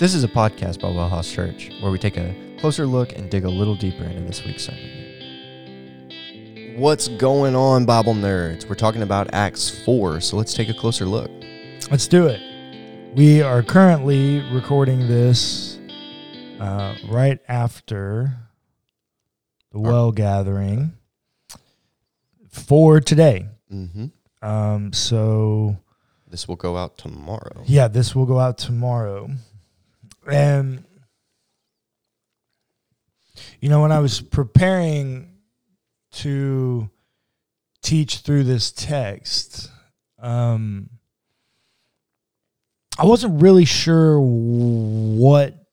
This is a podcast by Wellhouse Church where we take a closer look and dig a little deeper into this week's sermon. What's going on, Bible nerds? We're talking about Acts 4, so let's take a closer look. Let's do it. We are currently recording this uh, right after the well gathering for today. Mm-hmm. Um, so This will go out tomorrow. yeah, this will go out tomorrow. And you know, when I was preparing to teach through this text, um, I wasn't really sure what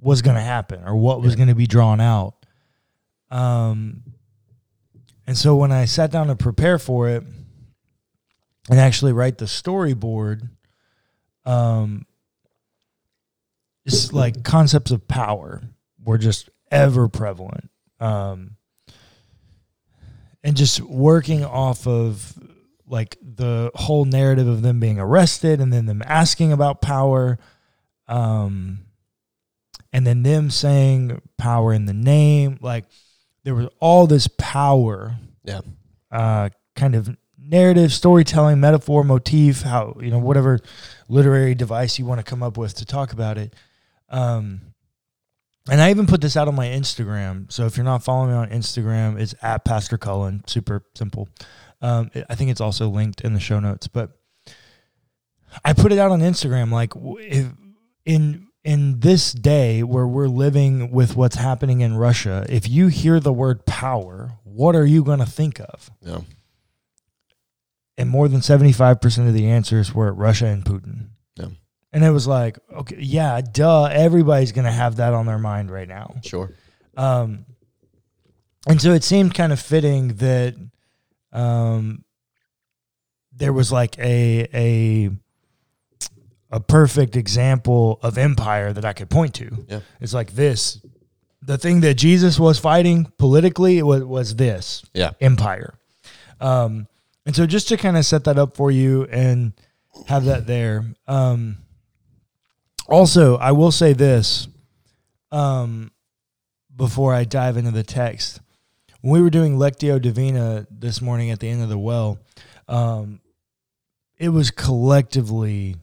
was going to happen or what was going to be drawn out. Um, and so when I sat down to prepare for it and actually write the storyboard, um, it's like concepts of power were just ever prevalent. Um, and just working off of like the whole narrative of them being arrested and then them asking about power um and then them saying power in the name like there was all this power Yeah. uh kind of narrative storytelling metaphor motif how you know whatever literary device you want to come up with to talk about it um and I even put this out on my Instagram. So if you're not following me on Instagram, it's at Pastor Cullen. Super simple. Um, I think it's also linked in the show notes. But I put it out on Instagram. Like if in in this day where we're living with what's happening in Russia, if you hear the word power, what are you going to think of? Yeah. And more than seventy five percent of the answers were Russia and Putin. Yeah. And it was like, okay, yeah, duh. Everybody's going to have that on their mind right now. Sure. Um, and so it seemed kind of fitting that um, there was like a a a perfect example of empire that I could point to. Yeah. It's like this. The thing that Jesus was fighting politically was, was this Yeah. empire. Um, and so just to kind of set that up for you and have that there. Um, also, I will say this um, before I dive into the text. When we were doing Lectio Divina this morning at the end of the well, um, it was collectively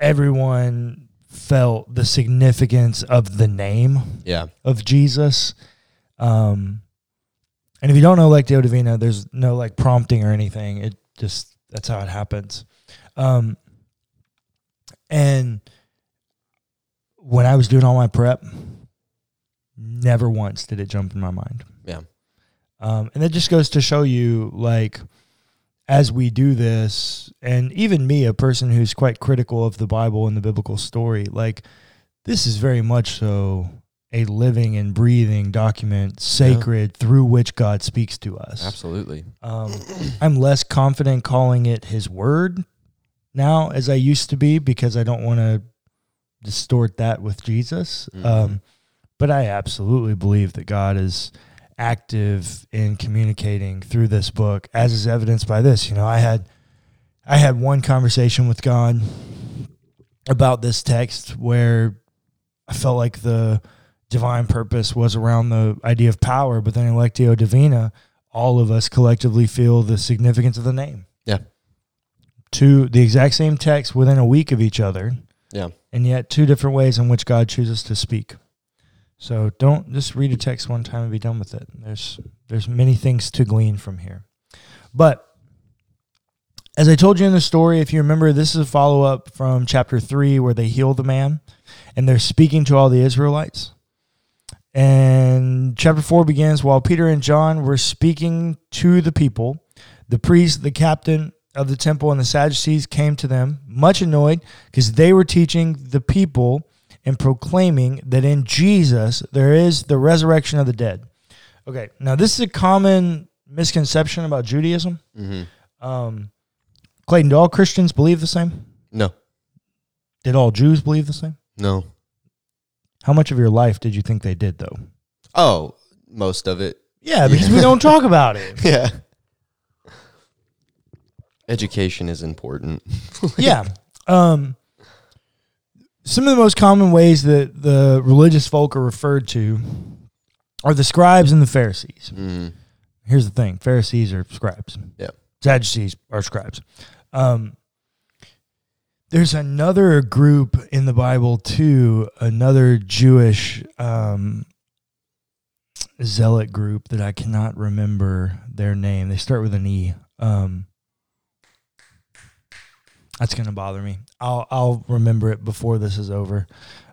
everyone felt the significance of the name Yeah. of Jesus. Um, and if you don't know Lectio Divina, there's no like prompting or anything. It just that's how it happens. Um, and when I was doing all my prep, never once did it jump in my mind. Yeah. Um, and that just goes to show you, like, as we do this, and even me, a person who's quite critical of the Bible and the biblical story, like, this is very much so a living and breathing document, sacred, through which God speaks to us. Absolutely. Um, I'm less confident calling it His Word now as I used to be because I don't want to distort that with Jesus. Mhm. Um, but I absolutely believe that God is active in communicating through this book, as is evidenced by this. You know, I had I had one conversation with God about this text where I felt like the divine purpose was around the idea of power, but then in Lectio Divina, all of us collectively feel the significance of the name. Yeah. To the exact same text within a week of each other, Yeah. and yet two different ways in which God chooses to speak. So don't just read a text one time and be done with it. There's there's many things to glean from here. But as I told you in the story, if you remember, this is a follow up from chapter three where they heal the man and they're speaking to all the Israelites. And chapter four begins while Peter and John were speaking to the people, the priest, the captain of the temple, and the Sadducees came to them, much annoyed because they were teaching the people and proclaiming that in Jesus there is the resurrection of the dead. Okay, now this is a common misconception about Judaism. Mm-hmm. Um, Clayton, do all Christians believe the same? No. Did all Jews believe the same? No. How much of your life did you think they did though? Oh, most of it. Yeah, because we don't talk about it. Yeah. Education is important. yeah. Um, some of the most common ways that the religious folk are referred to are the scribes and the Pharisees. Mm. Here's the thing Pharisees are scribes. Yeah. Sadducees are scribes. Um, there's another group in the Bible too, another Jewish um, zealot group that I cannot remember their name. They start with an E. Um, that's gonna bother me. I'll I'll remember it before this is over,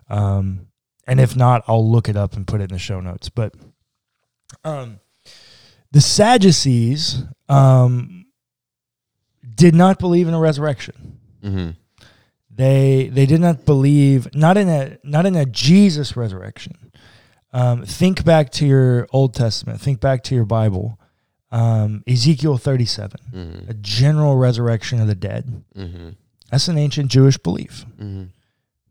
um, and if not, I'll look it up and put it in the show notes. But um, the Sadducees um, did not believe in a resurrection. hmm They they did not believe not in a not in a Jesus resurrection. Um, think back to your Old Testament. Think back to your Bible. Um, Ezekiel thirty seven, hmm a general resurrection of the dead. hmm That's an ancient Jewish belief. hmm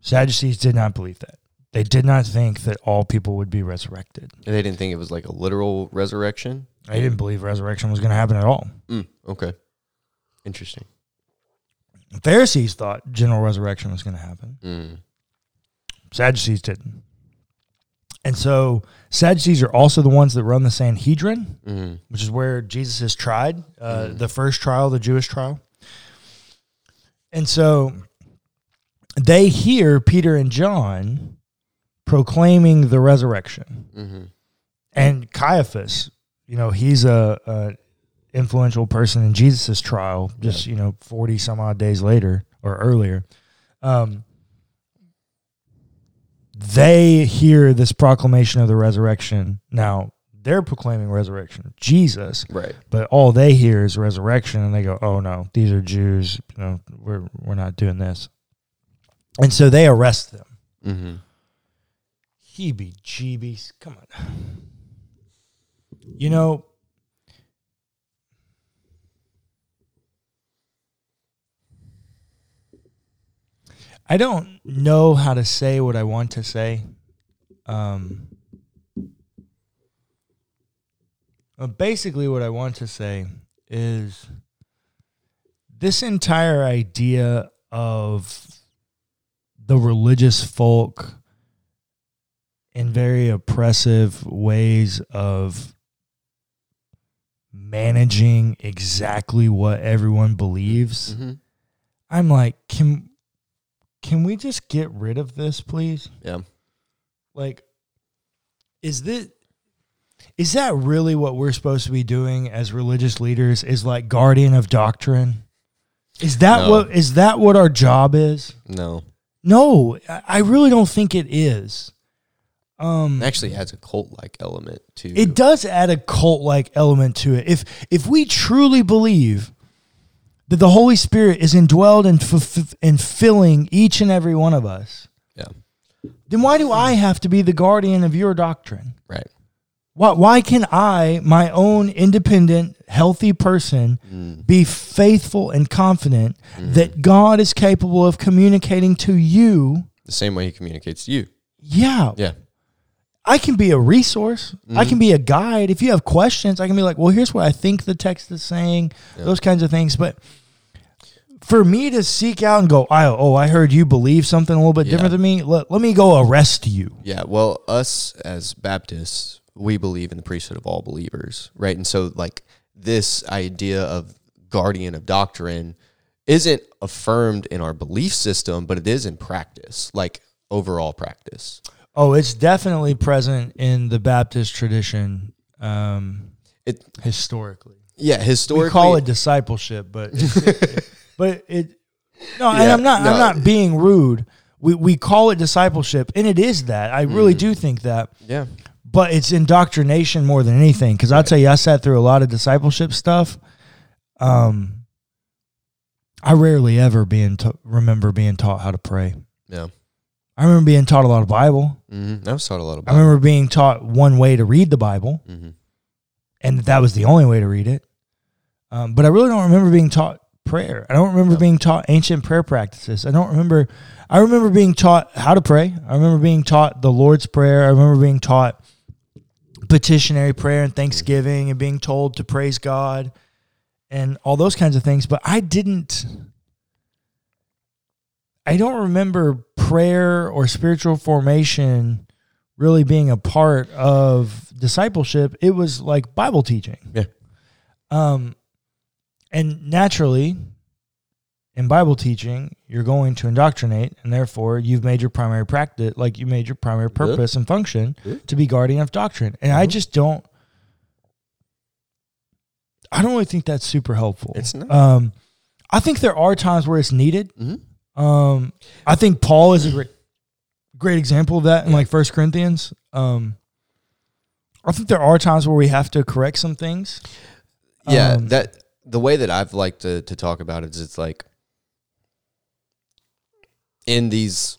Sadducees did not believe that. They did not think that all people would be resurrected. They didn't think it was like a literal resurrection. They didn't believe resurrection was going to happen at all. Mm, okay. Interesting. Pharisees thought general resurrection was going to happen. Mm. Sadducees didn't. And so Sadducees are also the ones that run the Sanhedrin, hmm which is where Jesus is tried, uh, Mhm. the first trial, the Jewish trial. And so they hear Peter and John proclaiming the resurrection. hmm And Caiaphas, you know, he's a, a influential person in Jesus' trial, just, you know, 40 some odd days later or earlier. Um, they hear this proclamation of the resurrection. Now, they're proclaiming resurrection of Jesus, Right. but all they hear is resurrection and they go, "Oh no, these are Jews, you know, we're we're not doing this." And so they arrest them. hmm Heebie jeebies. Come on. You know, I don't know how to say what I want to say. Um, basically, what I want to say is this entire idea of the religious folk in very oppressive ways of managing exactly what everyone believes. hmm I'm like, can can we just get rid of this, please? Yeah. Like, is this is that really what we're supposed to be doing as religious leaders? Is like guardian of doctrine? Is that No. what is that what our job is? No. No, I really don't think it is. Um, It actually has a cult like element to it. it does add a cult like element to it. If if we truly believe that the Holy Spirit is indwelled and f- and filling each and every one of us, Yeah. then why do I have to be the guardian of your doctrine? Right. Why why can I, my own independent, healthy person, Mm. be faithful and confident that God is capable of communicating to you? The same way he communicates to you. Yeah, Yeah. I can be a resource. I Mhm. can be a guide. If you have questions, I can be like, well, here's what I think the text is saying, Yeah. those kinds of things. But for me to seek out and go, I, oh, I heard you believe something a little bit Yeah. different than me. Let, let me go arrest you. Yeah, well, us as Baptists, we believe in the priesthood of all believers, right? And so, like, this idea of guardian of doctrine isn't affirmed in our belief system, but it is in practice, like overall practice. Oh, it's definitely present in the Baptist tradition um, It, historically. yeah, historically, we call it discipleship, but it, but it no, and I'm not no. I'm not being rude. We we call it discipleship, and it is that. I really Mm. do think that. yeah, but it's indoctrination more than anything. Because I'll tell you, I sat through a lot of discipleship stuff. Um, I rarely ever being remember being taught how to pray. yeah. I remember being taught a lot of Bible. Mm-hmm. I was taught a lot of. I remember being taught one way to read the Bible, Mm-hmm. and that that was the only way to read it. Um, but I really don't remember being taught prayer. I don't remember No. being taught ancient prayer practices. I don't remember. I remember being taught how to pray. I remember being taught the Lord's Prayer. I remember being taught petitionary prayer and thanksgiving and being told to praise God and all those kinds of things. But I didn't. I don't remember prayer or spiritual formation really being a part of discipleship. It was like Bible teaching. Yeah. Um, and naturally, in Bible teaching, you're going to indoctrinate, and therefore you've made your primary practice, like you made your primary purpose and function Yeah. to be guardian of doctrine. And I Mhm. just don't. I don't really think that's super helpful. It's not. Um, I think there are times where it's needed. Mhm. Um, I think Paul is a great, great example of that in like First Corinthians. Um, I think there are times where we have to correct some things. Yeah, Um, that the way that I've liked to to talk about it is it's like in these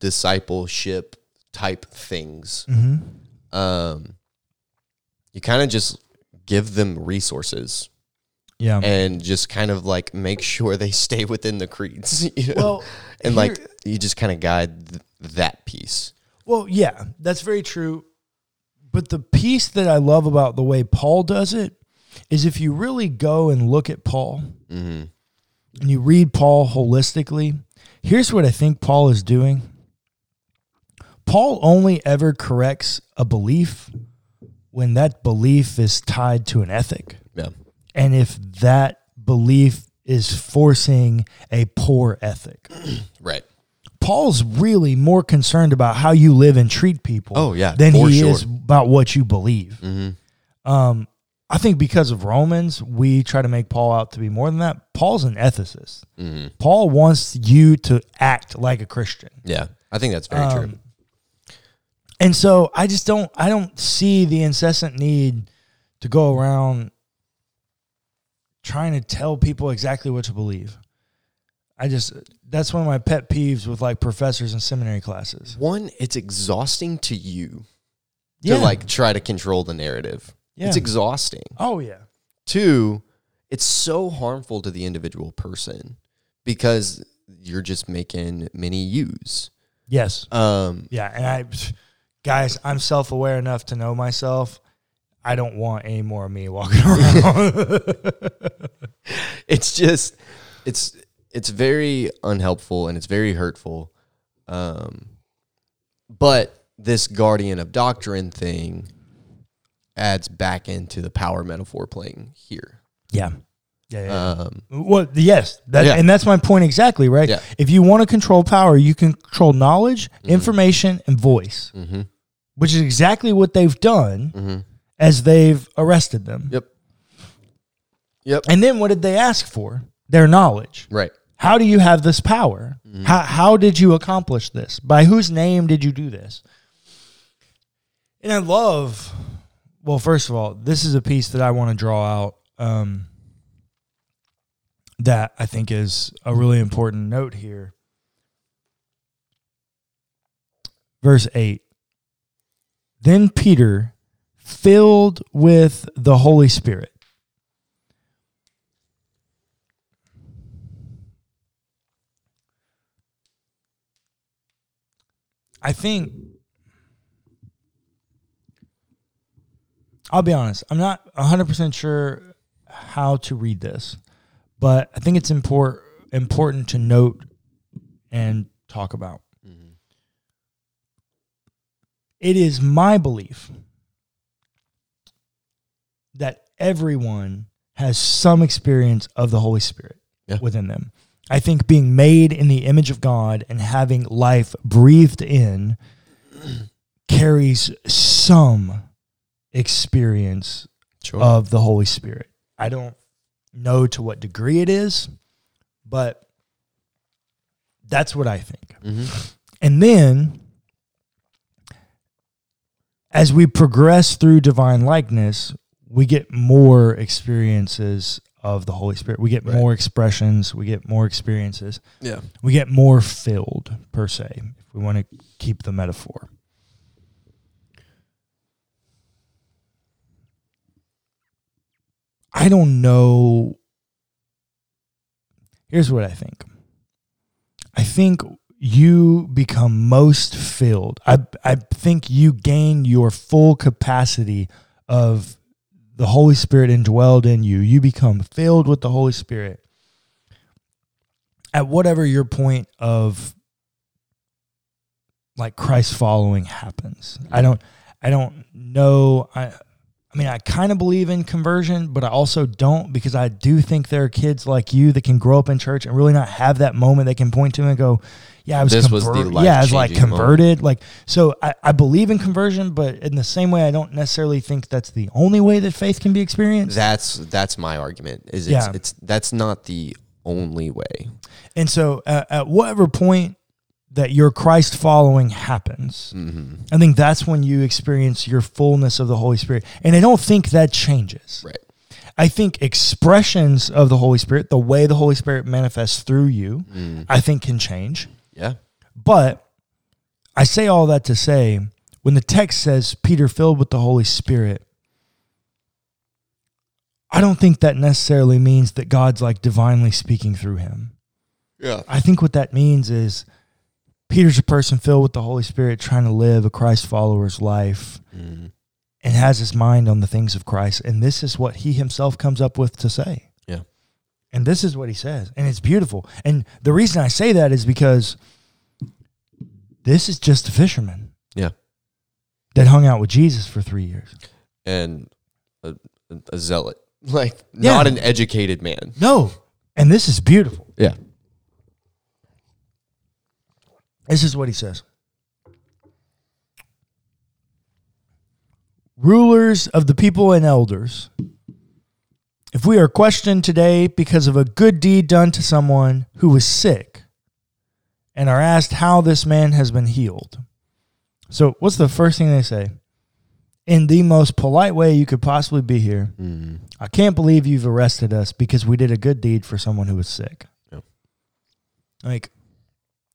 discipleship type things, Mm-hmm. um, you kind of just give them resources Yeah. and just kind of like make sure they stay within the creeds, you know? well, and here- like you just kind of guide th- that piece. Well, yeah, that's very true. But the piece that I love about the way Paul does it is if you really go and look at Paul hmm and you read Paul holistically, here's what I think Paul is doing. Paul only ever corrects a belief when that belief is tied to an ethic. Yeah. And if that belief is forcing a poor ethic. Right. Paul's really more concerned about how you live and treat people Oh, yeah, than he sure. is about what you believe. hmm Um, I think because of Romans, we try to make Paul out to be more than that. Paul's an ethicist. hmm Paul wants you to act like a Christian. Yeah. I think that's very true. Um, And so I just don't I don't see the incessant need to go around trying to tell people exactly what to believe. I just that's one of my pet peeves with like professors in seminary classes. One, it's exhausting to you Yeah. to like try to control the narrative. Yeah. It's exhausting. Oh yeah. Two, it's so harmful to the individual person because you're just making many U's. Yes. Um, Yeah, and I guys, I'm self-aware enough to know myself. I don't want any more of me walking around. it's just, it's it's very unhelpful and it's very hurtful. Um, but this guardian of doctrine thing adds back into the power metaphor playing here. yeah. Yeah, yeah. Um, Well, yes, that, Yeah. and that's my point exactly, right? Yeah. If you want to control power, you can control knowledge, information, and voice, hmm which is exactly what they've done hmm as they've arrested them. Yep. Yep. And then what did they ask for? Their knowledge. Right. How do you have this power? How, how did you accomplish this? By whose name did you do this? And I love, well, first of all, this is a piece that I want to draw out um, that I think is a really important note here. Verse 8 Then Peter, filled with the Holy Spirit, I think I'll be honest. I'm not 100% sure how to read this, but I think it's import, important to note and talk about. Mm-hmm. It is my belief that everyone has some experience of the Holy Spirit Yeah. within them. I think being made in the image of God and having life breathed in carries some experience Sure. of the Holy Spirit. I don't know to what degree it is, but that's what I think. hmm And then as we progress through divine likeness, we get more experiences of the Holy Spirit. We get Right. more expressions, we get more experiences. Yeah. We get more filled per se, if we want to keep the metaphor. I don't know Here's what I think. I think you become most filled. I I think you gain your full capacity of the Holy Spirit indwelled in you. You become filled with the Holy Spirit at whatever your point of like Christ following happens. I don't I don't know I I mean I kind of believe in conversion, but I also don't because I do think there are kids like you that can grow up in church and really not have that moment they can point to and go, yeah, I was This was the yeah, I was like life-changing moment. converted. Like so I, I believe in conversion, but in the same way I don't necessarily think that's the only way that faith can be experienced. That's that's my argument. Is it's, Yeah. it's that's not the only way. And so, uh, at whatever point that your Christ following happens, Mm-hmm. I think that's when you experience your fullness of the Holy Spirit. And I don't think that changes. Right. I think expressions of the Holy Spirit, the way the Holy Spirit manifests through you, Mm. I think can change. Yeah. But I say all that to say, when the text says Peter filled with the Holy Spirit, I don't think that necessarily means that God's like divinely speaking through him. Yeah. I think what that means is Peter's a person filled with the Holy Spirit trying to live a Christ follower's life Mm. and has his mind on the things of Christ. And this is what he himself comes up with to say. Yeah. And this is what he says. And it's beautiful. And the reason I say that is because this is just a fisherman Yeah. that hung out with Jesus for three years. And a, a zealot, like Yeah. not an educated man. No. And this is beautiful. Yeah. This is what he says. Rulers of the people and elders, if we are questioned today because of a good deed done to someone who was sick and are asked how this man has been healed. So, what's the first thing they say? In the most polite way you could possibly be here, Mm. I can't believe you've arrested us because we did a good deed for someone who was sick. Yeah. Like,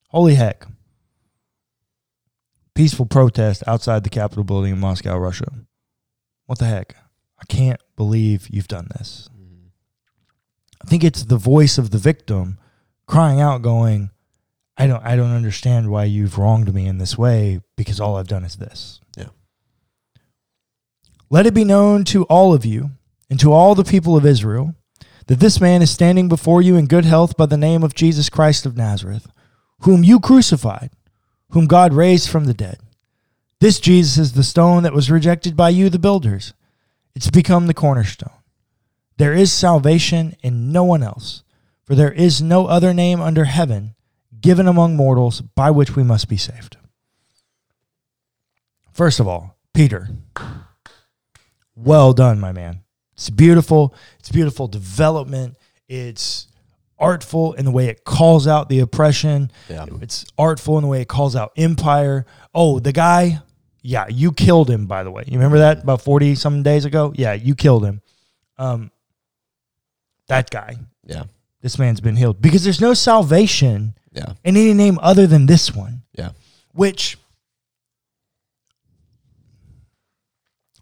holy heck. Peaceful protest outside the Capitol building in Moscow, Russia. What the heck? I can't believe you've done this. Mm. I think it's the voice of the victim crying out, going, I don't I don't understand why you've wronged me in this way because all I've done is this. Yeah. Let it be known to all of you and to all the people of Israel that this man is standing before you in good health by the name of Jesus Christ of Nazareth, whom you crucified, whom God raised from the dead. This Jesus is the stone that was rejected by you, the builders. It's become the cornerstone. There is salvation in no one else, for there is no other name under heaven given among mortals by which we must be saved. First of all, Peter. Well done, my man. It's beautiful. It's beautiful development. It's artful in the way it calls out the oppression. Yeah. It's artful in the way it calls out empire. Oh, the guy, yeah, you killed him, by the way. You remember that about 40 some days ago? Yeah, you killed him. Um, that guy, Yeah. this man's been healed because there's no salvation Yeah. in any name other than this one, Yeah. which,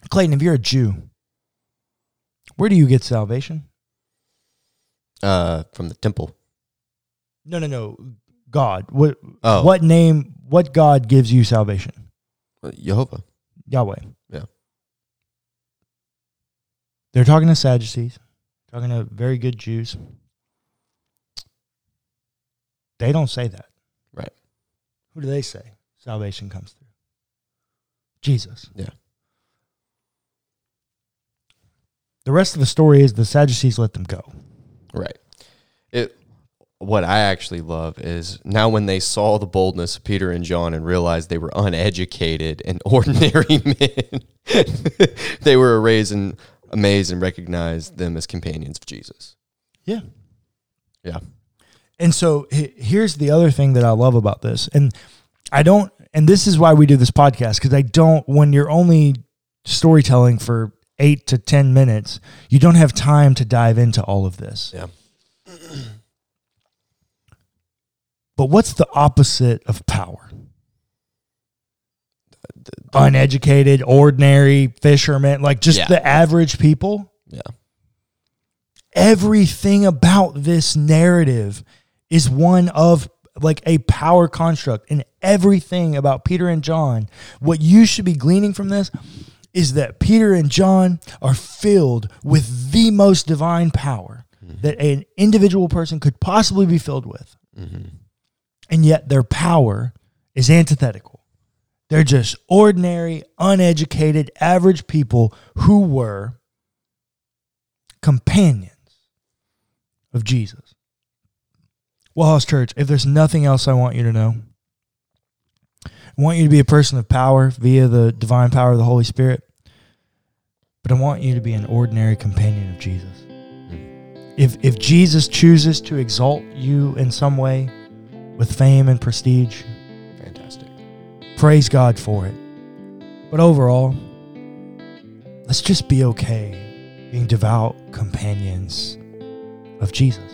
Clayton, if you're a Jew, where do you get salvation? Uh, from the temple. No, no, no. God. What Oh. what name what God gives you salvation? Jehovah. Yahweh. Yeah. They're talking to Sadducees, talking to very good Jews. They don't say that. Right. Who do they say salvation comes through? Jesus. Yeah. The rest of the story is the Sadducees let them go. Right. It. What I actually love is now when they saw the boldness of Peter and John and realized they were uneducated and ordinary men, they were raised and amazed and recognized them as companions of Jesus. Yeah. Yeah. And so here's the other thing that I love about this. And I don't, and this is why we do this podcast, because I don't, when you're only storytelling for eight to 10 minutes, you don't have time to dive into all of this. Yeah. But what's the opposite of power? Uneducated, ordinary fishermen, like just Yeah. the average people. Yeah. everything about this narrative is one of like a power construct and everything about Peter and John what you should be gleaning from this is that Peter and John are filled with the most divine power mm-hmm. that an individual person could possibly be filled with. Mm-hmm. And yet their power is antithetical. They're just ordinary uneducated average people who were companions of Jesus. Wellhouse Church, if there's nothing else I want you to know, I want you to be a person of power via the divine power of the Holy Spirit, but I want you to be an ordinary companion of Jesus. Hmm. If, if Jesus chooses to exalt you in some way with fame and prestige, Fantastic. praise God for it. But overall, let's just be okay being devout companions of Jesus.